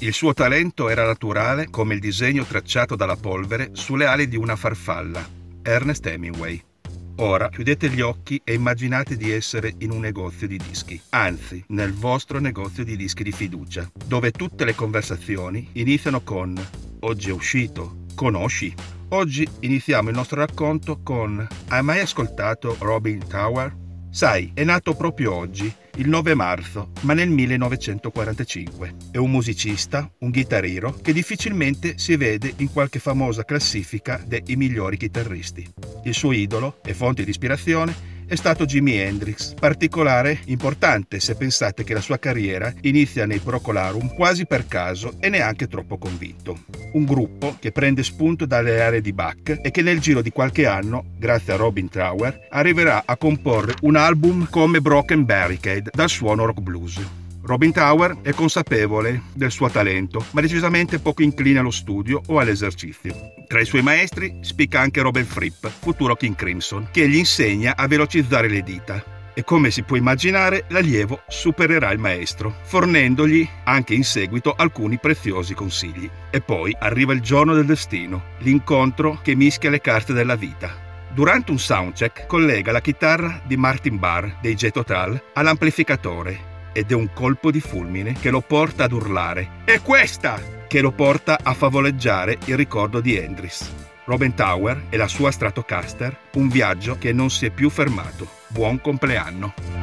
Il suo talento era naturale come il disegno tracciato dalla polvere sulle ali di una farfalla. Ernest Hemingway. Ora chiudete gli occhi e immaginate di essere in un negozio di dischi, anzi nel vostro negozio di dischi di fiducia, dove tutte le conversazioni iniziano con Oggi è uscito, conosci? Oggi iniziamo il nostro racconto con Hai mai ascoltato Robin Tower? Sai, è nato proprio oggi il 9 marzo, ma nel 1945. È un musicista, un chitarrero, che difficilmente si vede in qualche famosa classifica dei migliori chitarristi. Il suo idolo e fonte di ispirazione è stato Jimi Hendrix, particolare importante se pensate che la sua carriera inizia nei Procolarum quasi per caso e neanche troppo convinto. Un gruppo che prende spunto dalle aree di Bach e che nel giro di qualche anno, grazie a Robin Trower, arriverà a comporre un album come Broken Barricade dal suono rock blues. Robin Tower è consapevole del suo talento, ma decisamente poco incline allo studio o all'esercizio. Tra i suoi maestri spicca anche Robert Fripp, futuro King Crimson, che gli insegna a velocizzare le dita. E come si può immaginare, l'allievo supererà il maestro, fornendogli anche in seguito alcuni preziosi consigli. E poi arriva il giorno del destino, l'incontro che mischia le carte della vita. Durante un soundcheck collega la chitarra di Martin Barr dei Jet Total all'amplificatore ed è un colpo di fulmine che lo porta ad urlare. È questa! Che lo porta a favoleggiare il ricordo di Hendrix. Robin Tower e la sua Stratocaster, un viaggio che non si è più fermato. Buon compleanno!